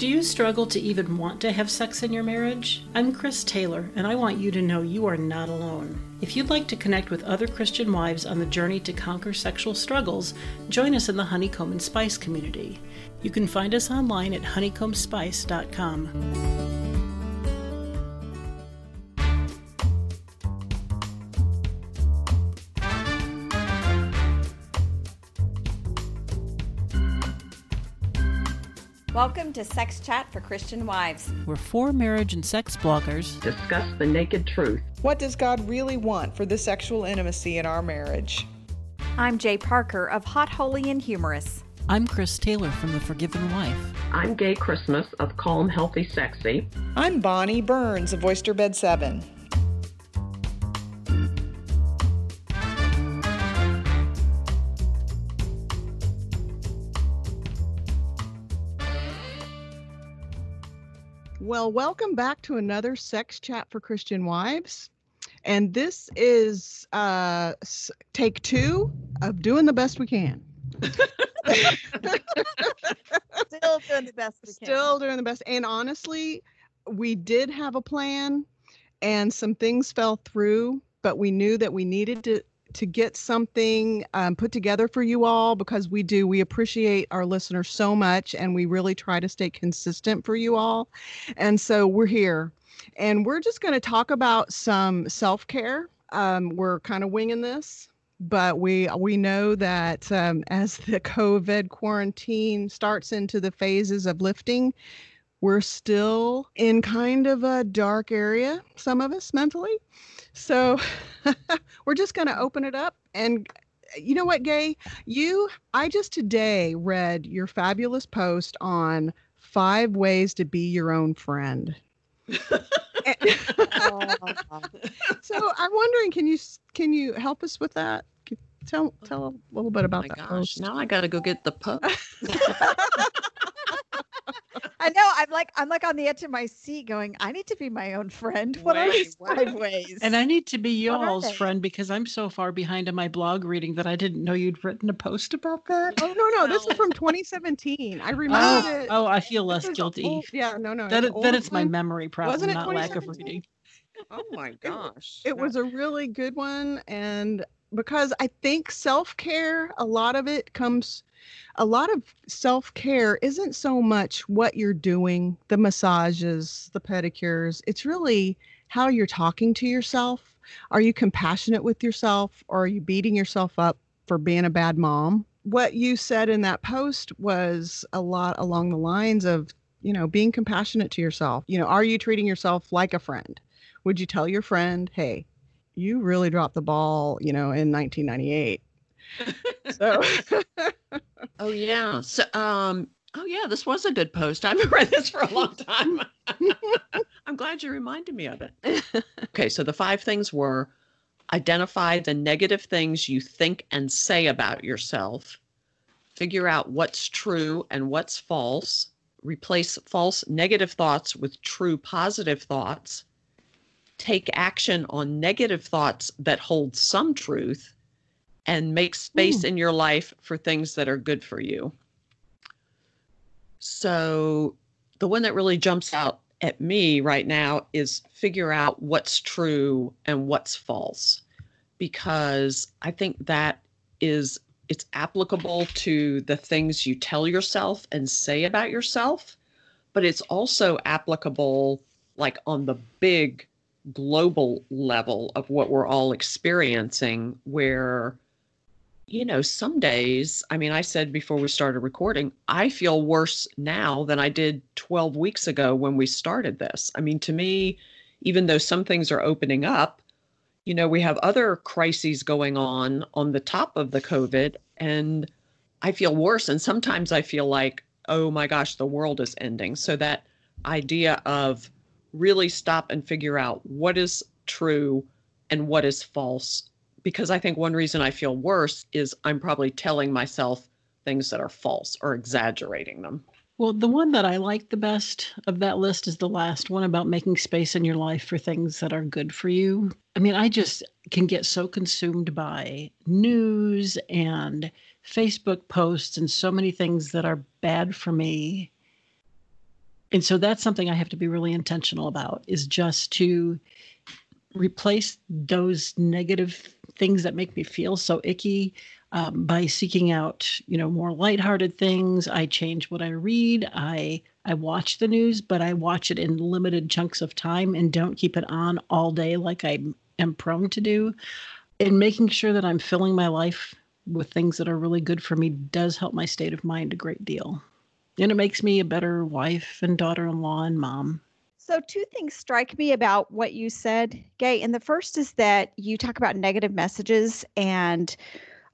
Do you struggle to even want to have sex in your marriage? I'm Chris Taylor, and I want you to know you are not alone. If you'd like to connect with other Christian wives on the journey to conquer sexual struggles, join us in the Honeycomb and Spice community. You can find us online at honeycombspice.com. Welcome to Sex Chat for Christian Wives. We're four marriage and sex bloggers. Discuss the naked truth. What does God really want for the sexual intimacy in our marriage? I'm Jay Parker of Hot, Holy, and Humorous. I'm Chris Taylor from The Forgiven Wife. I'm Gaye Christmas of Calm, Healthy, Sexy. I'm Bonny Burns of Oyster Bed 7. Well, welcome back to another Sex Chat for Christian Wives. And this is uh, take two of doing the best we can. Still doing the best we can. Still doing the best. And honestly, we did have a plan and some things fell through, but we knew that we needed to to get something um, put together for you all because we do. We appreciate our listeners so much and we really try to stay consistent for you all. And so we're here and we're just going to talk about some self care. Um, we're kind of winging this. But we we know that um, as the COVID quarantine starts into the phases of lifting, we're still in kind of a dark area, some of us mentally. So we're just going to open it up. And you know what, Gaye? You, I just today read your fabulous post on five ways to be your own friend. so I'm wondering, can you can you help us with that? Tell tell a little bit oh about oh that. Gosh, post. now I got to go get the post. I know. I'm like I'm like on the edge of my seat, going. I need to be my own friend. What are these five ways? And I need to be y'all's friend because I'm so far behind in my blog reading that I didn't know you'd written a post about that. Oh no, no, this is from 2017. I remember oh, it. Oh, I feel less guilty. Old, yeah, no, no. That, then it's my memory problem, not lack of reading. Oh my gosh. It, it was a really good one, and because I think self care, a lot of it comes a lot of self care isn't so much what you're doing, the massages, the pedicures. It's really how you're talking to yourself. Are you compassionate with yourself or are you beating yourself up for being a bad mom? What you said in that post was a lot along the lines of, you know, being compassionate to yourself. You know, are you treating yourself like a friend? Would you tell your friend, hey, you really dropped the ball, you know, in 1998? so oh yeah. So um oh yeah this was a good post. I haven't read this for a long time. I'm glad you reminded me of it. Okay so the five things were identify the negative things you think and say about yourself. Figure out what's true and what's false. Replace false negative thoughts with true positive thoughts take action on negative thoughts that hold some truth and make space mm. in your life for things that are good for you. So, the one that really jumps out at me right now is figure out what's true and what's false because I think that is it's applicable to the things you tell yourself and say about yourself, but it's also applicable like on the big global level of what we're all experiencing where you know, some days, I mean, I said before we started recording, I feel worse now than I did 12 weeks ago when we started this. I mean, to me, even though some things are opening up, you know, we have other crises going on on the top of the COVID, and I feel worse. And sometimes I feel like, oh my gosh, the world is ending. So that idea of really stop and figure out what is true and what is false because I think one reason I feel worse is I'm probably telling myself things that are false or exaggerating them. Well, the one that I like the best of that list is the last one about making space in your life for things that are good for you. I mean, I just can get so consumed by news and Facebook posts and so many things that are bad for me And so that's something I have to be really intentional about is just to replace those negative things that make me feel so icky um, by seeking out you know more lighthearted things. I change what i read. I i watch the news but i watch it in limited chunks of time and don't keep it on all day like i am prone to do. And making sure that i'm filling my life with things that are really good for me does help my state of mind a great deal and it makes me a better wife and daughter-in-law and mom so, two things strike me about what you said, Gaye. And the first is that you talk about negative messages, and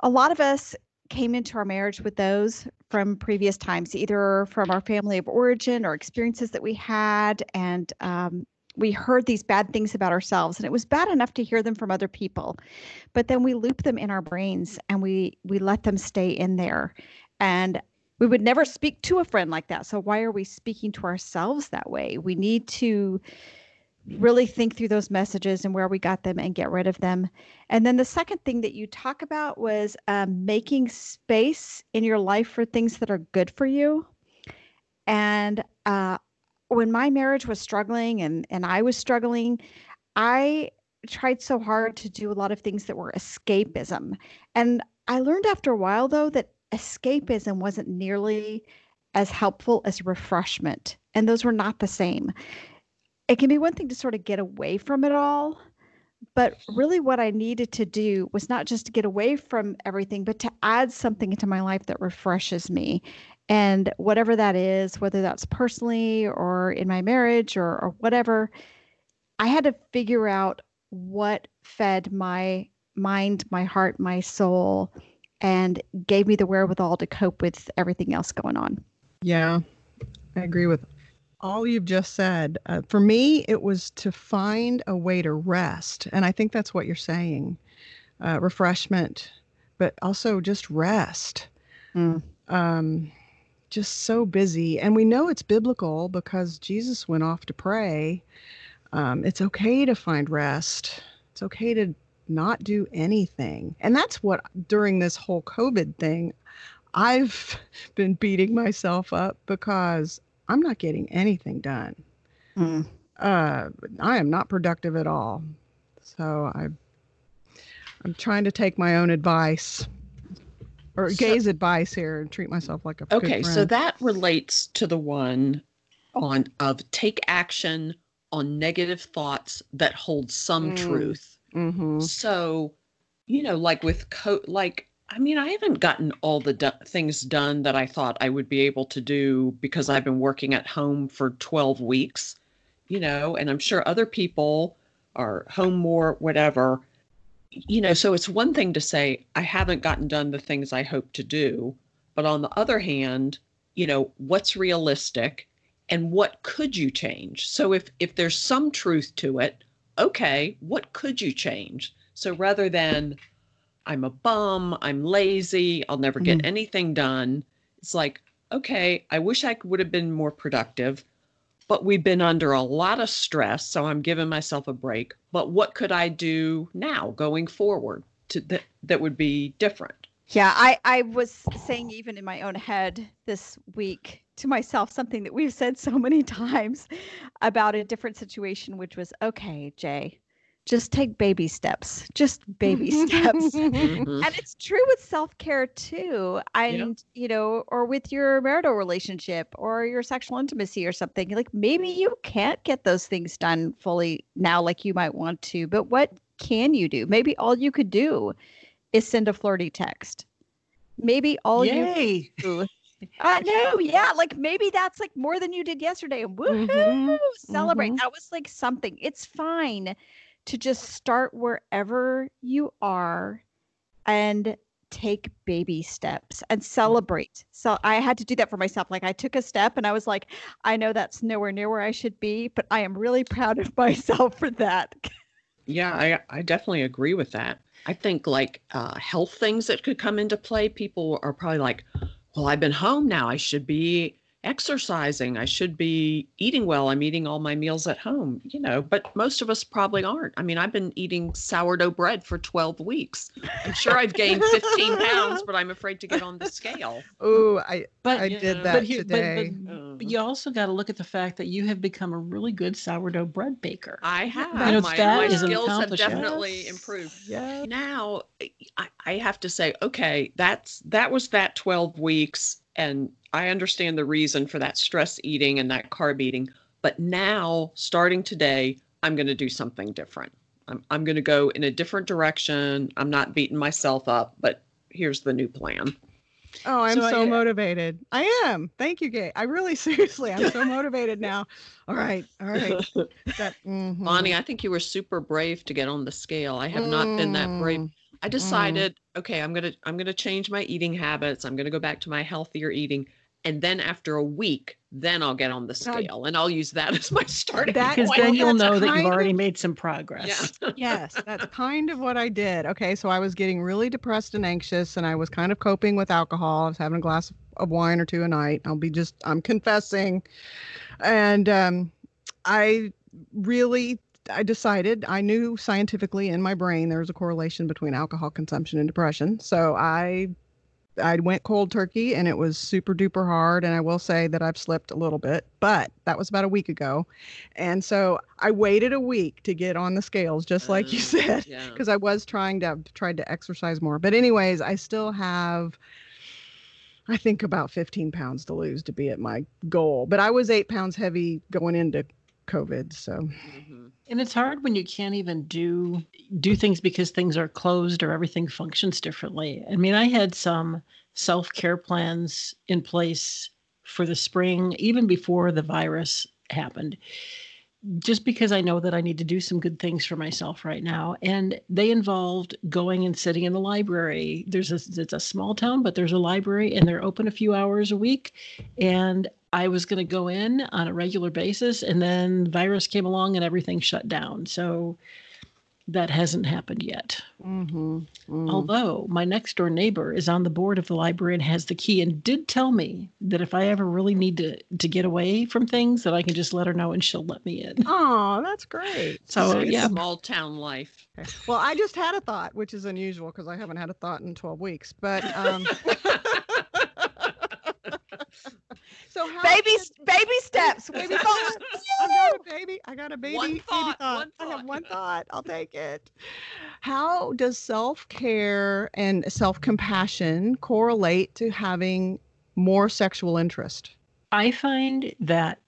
a lot of us came into our marriage with those from previous times, either from our family of origin or experiences that we had. And um, we heard these bad things about ourselves and it was bad enough to hear them from other people but then we loop them in our brains and we we let them stay in there and we would never speak to a friend like that. So why are we speaking to ourselves that way? We need to really think through those messages and where we got them and get rid of them. And then the second thing that you talk about was um, making space in your life for things that are good for you. And uh, when my marriage was struggling and and I was struggling, I tried so hard to do a lot of things that were escapism. And I learned after a while though that escapism wasn't nearly as helpful as refreshment. And those were not the same. It can be one thing to sort of get away from it all, but really what I needed to do was not just to get away from everything, but to add something into my life that refreshes me. And whatever that is, whether that's personally or in my marriage or, or whatever, I had to figure out what fed my mind, my heart, my soul, and gave me the wherewithal to cope with everything else going on. Yeah, I agree with all you've just said. Uh, for me, it was to find a way to rest. And I think that's what you're saying uh, refreshment, but also just rest. Mm. Um, just so busy. And we know it's biblical because Jesus went off to pray. Um, it's okay to find rest. It's okay to not do anything. And that's what during this whole COVID thing, I've been beating myself up because I'm not getting anything done. Mm. Uh, I am not productive at all. So I, I'm trying to take my own advice or so, Gaye's advice here and treat myself like a okay. So that relates to the one on of take action on negative thoughts that hold some mm. truth Mm-hmm. So, you know, like with co like I mean, I haven't gotten all the do- things done that I thought I would be able to do because I've been working at home for 12 weeks, you know, and I'm sure other people are home more, whatever. You know, so it's one thing to say, I haven't gotten done the things I hope to do. But on the other hand, you know, what's realistic and what could you change? So if if there's some truth to it, okay, what could you change? So rather than I'm a bum, I'm lazy, I'll never get mm. anything done, it's like, okay, I wish I would have been more productive, but we've been under a lot of stress, so I'm giving myself a break. But what could I do now going forward to that that would be different? Yeah, I I was saying even in my own head this week to myself something that we've said so many times about a different situation, which was okay, Jay, just take baby steps, just baby steps. Mm-hmm. And it's true with self care too. And, yep. you know, or with your marital relationship or your sexual intimacy or something. Like maybe you can't get those things done fully now, like you might want to, but what can you do? Maybe all you could do is send a flirty text. Maybe all Yay. you I know, yeah. Like maybe that's like more than you did yesterday. Woohoo! Mm-hmm. Celebrate. Mm-hmm. That was like something. It's fine to just start wherever you are and take baby steps and celebrate. So I had to do that for myself. Like I took a step and I was like, I know that's nowhere near where I should be, but I am really proud of myself for that. Yeah, I I definitely agree with that. I think like uh, health things that could come into play. People are probably like, well, I've been home now. I should be exercising. I should be eating well. I'm eating all my meals at home, you know, but most of us probably aren't. I mean, I've been eating sourdough bread for 12 weeks. I'm sure I've gained 15 pounds, but I'm afraid to get on the scale. Oh, I but I did know, that but today. But, but, But mm-hmm. you also got to look at the fact that you have become a really good sourdough bread baker. I have. You know, my my skills have definitely Yes. improved. Yeah. Now I, I have to say, okay, that's that was that 12 weeks, and I understand the reason for that stress eating and that carb eating. But now, starting today, I'm going to do something different. I'm I'm going to go in a different direction. I'm not beating myself up, but here's the new plan. Oh, I'm So so, I- motivated. I am. Thank you, Gaye. I really seriously, I'm so motivated now. All right. All right. That, mhm. Bonny, I think you were super brave to get on the scale. I have not been that brave. Mm, I decided, okay, I'm gonna I'm gonna change my eating habits. I'm gonna go back to my healthier eating, and then after a week, then I'll get on the scale, and I'll use that as my starting That- Because point. then you'll know that you've kind of- already made some progress. yeah. yes, that's kind of what I did. Okay, so I was getting really depressed and anxious, and I was kind of coping with alcohol. I was having a glass of wine or two a night. I'll be just, I'm confessing, and um, I really, I decided I knew scientifically in my brain there was a correlation between alcohol consumption and depression. So I. I went cold turkey and it was super duper hard. And I will say that I've slipped a little bit, but that was about a week ago. And so I waited a week to get on the scales, just like you Uh, said Yeah. because I was trying to tried to exercise more. But anyways, I still have I think about 15 pounds to lose to be at my goal. But I was eight pounds heavy going into COVID. So Mhm. And it's hard when you can't even do do things because things are closed or everything functions differently. I mean, I had some self-care plans in place for the spring even before the virus happened. Just because I know that I need to do some good things for myself right now and they involved going and sitting in the library. There's a it's a small town but there's a library and they're open a few hours a week and I was going to go in on a regular basis, and then virus came along and everything shut down. So that hasn't happened yet. mhm, mm. Although my next door neighbor is on the board of the library and has the key, and did tell me that if I ever really need to to get away from things, that I can just let her know and she'll let me in. oh, that's great. So Nice yeah, small town life. Okay. Well, I just had a thought, which is unusual because I haven't had a thought in 12 weeks. But um so how baby can- baby steps baby I thoughts. got a baby. I got a baby. One baby thought, One thought. I have one thought. I'll take it. How does self care and self compassion correlate to having more sexual interest? I find that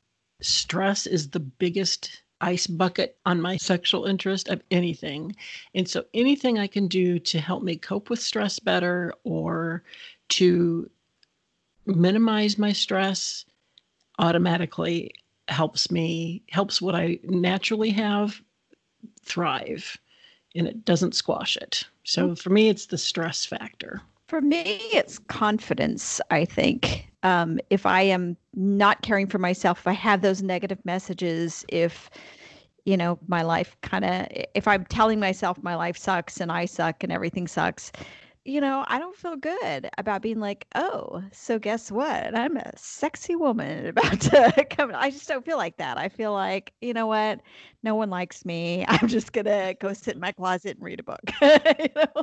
stress is the biggest ice bucket on my sexual interest of anything. And so anything I can do to help me cope with stress better or to minimize my stress automatically helps me helps what I naturally have thrive and it doesn't squash it. So for me it's the stress factor. For me, it's confidence, I think. Um, if I am not caring for myself, if I have those negative messages, if, you know, my life kind of, if I'm telling myself my life sucks and I suck and everything sucks, you know, I don't feel good about being like, oh, so guess what? I'm a sexy woman about to come. I just don't feel like that. I feel like, you know what? No one likes me. I'm just gonna go sit in my closet and read a book. you know?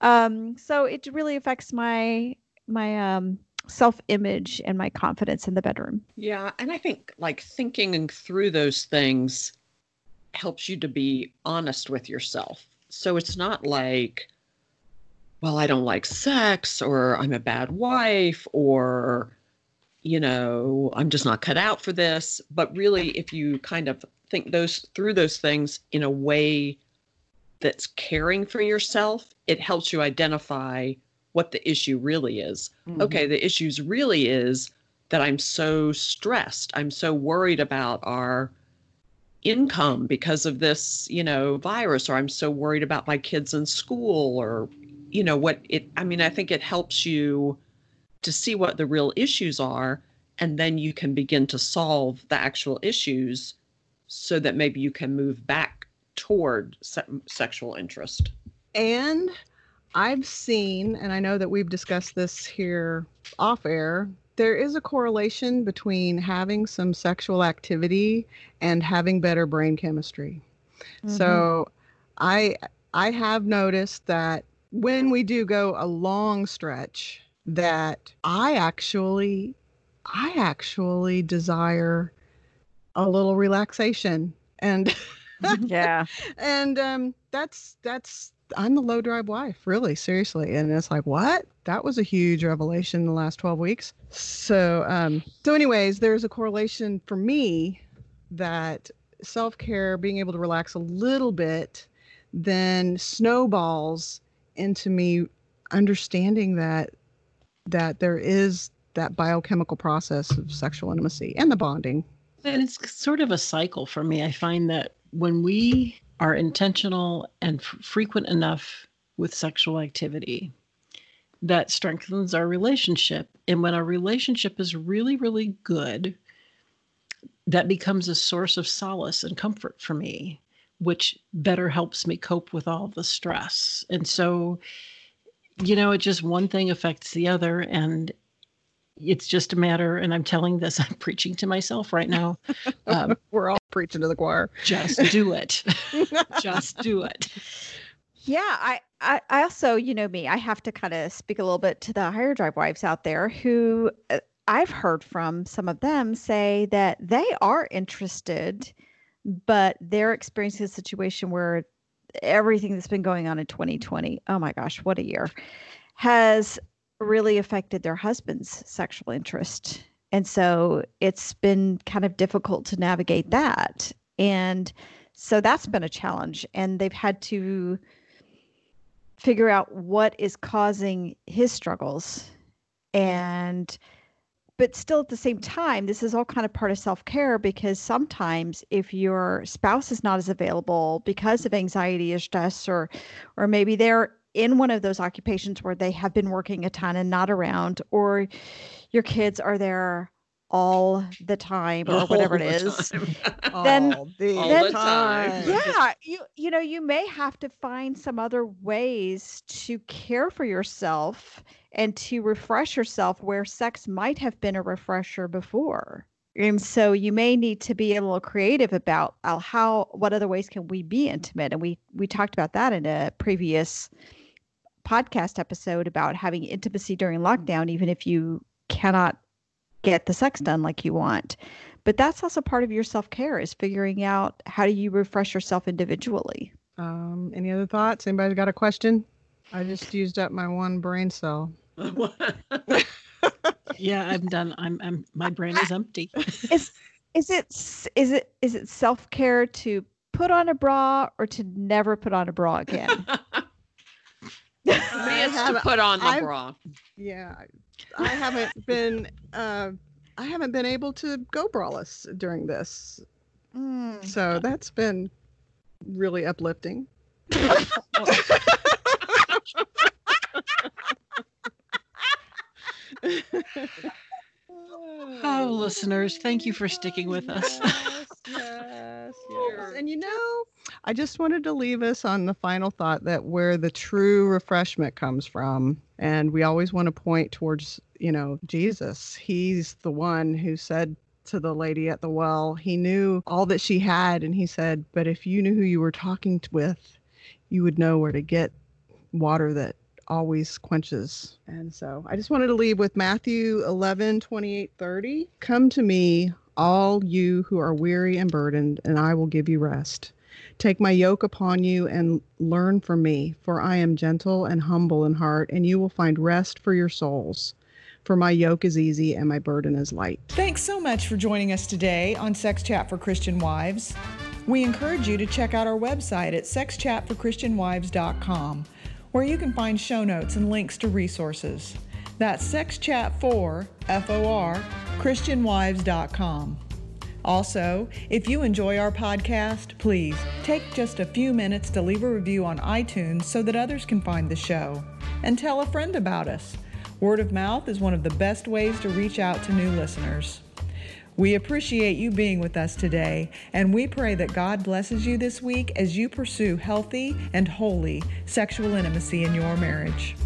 Um, so it really affects my my um self-image and my confidence in the bedroom. Yeah, and I think like thinking through those things helps you to be honest with yourself. So it's not like, well, I don't like sex, or I'm a bad wife, or, you know, I'm just not cut out for this. But really, if you kind of think those through those things in a way that's caring for yourself, it helps you identify what the issue really is mm-hmm. okay, the issues really is that I'm so stressed. I'm so worried about our income because of this, you know, virus, or I'm so worried about my kids in school, or, you know, what it, I mean, I think it helps you to see what the real issues are, and then you can begin to solve the actual issues so that maybe you can move back toward se- sexual interest. And I've seen, and I know that we've discussed this here off air, there is a correlation between having some sexual activity and having better brain chemistry. So mm-hmm. I I have noticed that when we do go a long stretch that I actually I actually desire a little relaxation and yeah. and um that's that's I'm the low drive wife, really, seriously. And it's like, what? That was a huge revelation in the last 12 weeks. So um so anyways, there's a correlation for me that self-care, being able to relax a little bit, then snowballs into me understanding that that there is that biochemical process of sexual intimacy and the bonding. And it's sort of a cycle for me. I find that when we are intentional and f- frequent enough with sexual activity, that strengthens our relationship. And when our relationship is really, really good, that becomes a source of solace and comfort for me, which better helps me cope with all the stress. And so, you know, it just one thing affects the other. And it's just a matter, and I'm telling this, I'm preaching to myself right now. Um, We're all preaching to the choir. just do it. just do it. Yeah, I, I, I also, you know me, I have to kind of speak a little bit to the higher drive wives out there who uh, I've heard from some of them say that they are interested, but they're experiencing a situation where everything that's been going on in 2020, oh my gosh, what a year, has really affected their husband's sexual interest. And so it's been kind of difficult to navigate that. And so that's been a challenge. And they've had to figure out what is causing his struggles. And but still at the same time, this is all kind of part of self care because sometimes if your spouse is not as available because of anxiety or stress, or or maybe they're in one of those occupations where they have been working a ton and not around, or your kids are there all the time or whatever it All the is time. Then- All the All the time. time. yeah you you know you may have to find some other ways to care for yourself and to refresh yourself where sex might have been a refresher before and so you may need to be a little creative about uh, how what other ways can we be intimate and we we talked about that in a previous podcast episode about having intimacy during lockdown even if you cannot get the sex done like you want but that's also part of your self-care is figuring out how do you refresh yourself individually Um, any other thoughts? Anybody got a question? I just used up my one brain cell. Yeah, I'm done. I'm, I'm my brain is empty. is is it s- is it is it self-care to put on a bra or to never put on a bra again Me, it's to put on the I've- bra. Yeah, I I haven't been. Uh, I haven't been able to go braless during this, Mm. so that's been really uplifting. Oh, listeners, thank you for sticking with us. just wanted to leave us on the final thought that where the true refreshment comes from, and we always want to point towards, you know, Jesus. He's the one who said to the lady at the well, he knew all that she had, and he said, But if you knew who you were talking with, you would know where to get water that always quenches. And so I just wanted to leave with Matthew 11, 28, 30. Come to me, all you who are weary and burdened, and I will give you rest. Take my yoke upon you and learn from me, for I am gentle and humble in heart, and you will find rest for your souls. For my yoke is easy and my burden is light. Thanks so much for joining us today on Sex Chat for Christian Wives. We encourage you to check out our website at sexchatforchristianwives.com, where you can find show notes and links to resources. That's sexchat4, F-O-R, christianwives.com. Also, if you enjoy our podcast, please take just a few minutes to leave a review on iTunes so that others can find the show. And tell a friend about us. Word of mouth is one of the best ways to reach out to new listeners. We appreciate you being with us today, and we pray that God blesses you this week as you pursue healthy and holy sexual intimacy in your marriage.